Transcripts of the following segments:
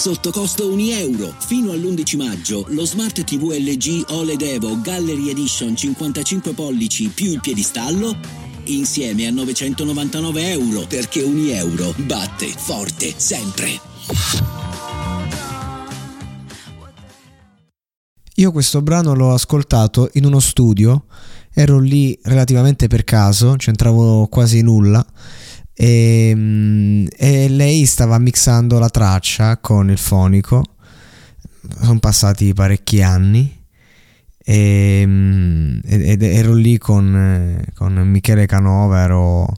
sotto costo 1 euro. Fino all'11 maggio lo Smart TV LG OLED Evo Gallery Edition 55 pollici più il piedistallo insieme a 999 euro perché 1 euro batte forte sempre. Io questo brano l'ho ascoltato in uno studio, ero lì relativamente per caso, c'entravo quasi nulla e, mm, e lei stava mixando la traccia con il fonico. Sono passati parecchi anni. E, mm, ed ero lì con, con Michele Canova, ero uh,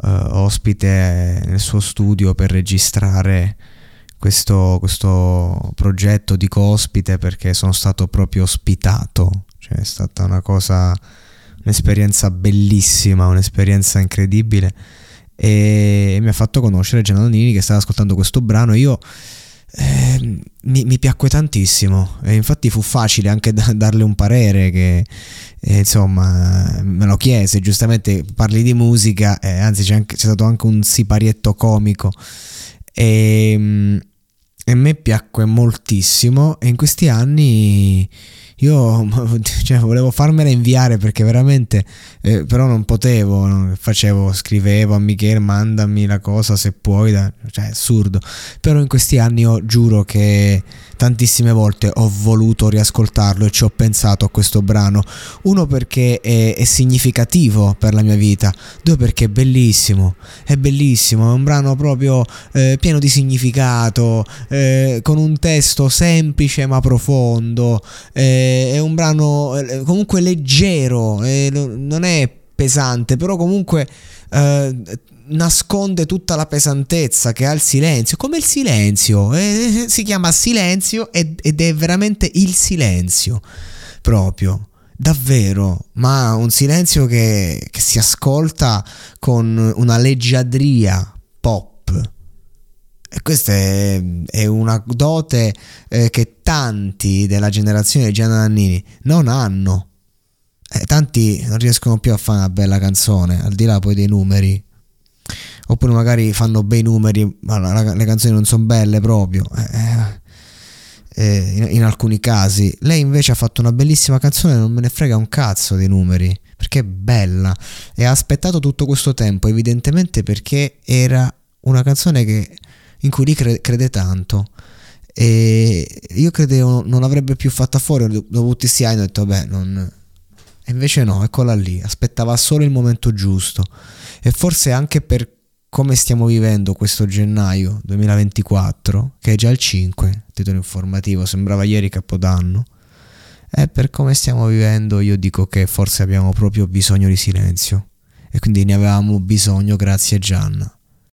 ospite nel suo studio per registrare questo, questo progetto di cospite perché sono stato proprio ospitato, cioè è stata una cosa, un'esperienza bellissima, un'esperienza incredibile e mi ha fatto conoscere Giannini che stava ascoltando questo brano. Io eh, mi, mi, piacque tantissimo. E infatti fu facile anche da, darle un parere che eh, insomma me lo chiese. Giustamente parli di musica eh, anzi c'è, anche, c'è, stato anche un siparietto comico. E, mm, e a me piacque moltissimo e in questi anni io cioè, volevo farmela inviare perché veramente, eh, però non potevo, facevo, scrivevo a Michele mandami la cosa se puoi, da, cioè assurdo. Però in questi anni io giuro che tantissime volte ho voluto riascoltarlo e ci ho pensato a questo brano. Uno perché è, è significativo per la mia vita, due perché è bellissimo, è bellissimo, è un brano proprio eh, pieno di significato, eh, con un testo semplice ma profondo, eh, è un brano eh, comunque leggero, eh, non è pesante, però comunque eh, nasconde tutta la pesantezza che ha il silenzio, come il silenzio, eh, si chiama silenzio ed, ed è veramente il silenzio, proprio, davvero, ma un silenzio che, che si ascolta con una leggiadria pop. Questa è, è una dote eh, che tanti della generazione di Gianna Nannini non hanno. Eh, tanti non riescono più a fare una bella canzone, al di là poi dei numeri oppure magari fanno bei numeri, ma le canzoni non sono belle proprio. Eh, eh, eh, in, in, alcuni casi. Lei invece ha fatto una bellissima canzone, non me ne frega un cazzo dei numeri, perché è bella e ha aspettato tutto questo tempo, evidentemente perché era una canzone che, in cui lei crede, crede tanto. E io credevo non l'avrebbe più fatta fuori dopo tutti questi anni ho detto vabbè non... e invece no eccola lì aspettava solo il momento giusto e forse anche per come stiamo vivendo questo gennaio 2024, che è già il 5, titolo informativo, sembrava ieri Capodanno, e per come stiamo vivendo io dico che forse abbiamo proprio bisogno di silenzio e quindi ne avevamo bisogno grazie a Gianna.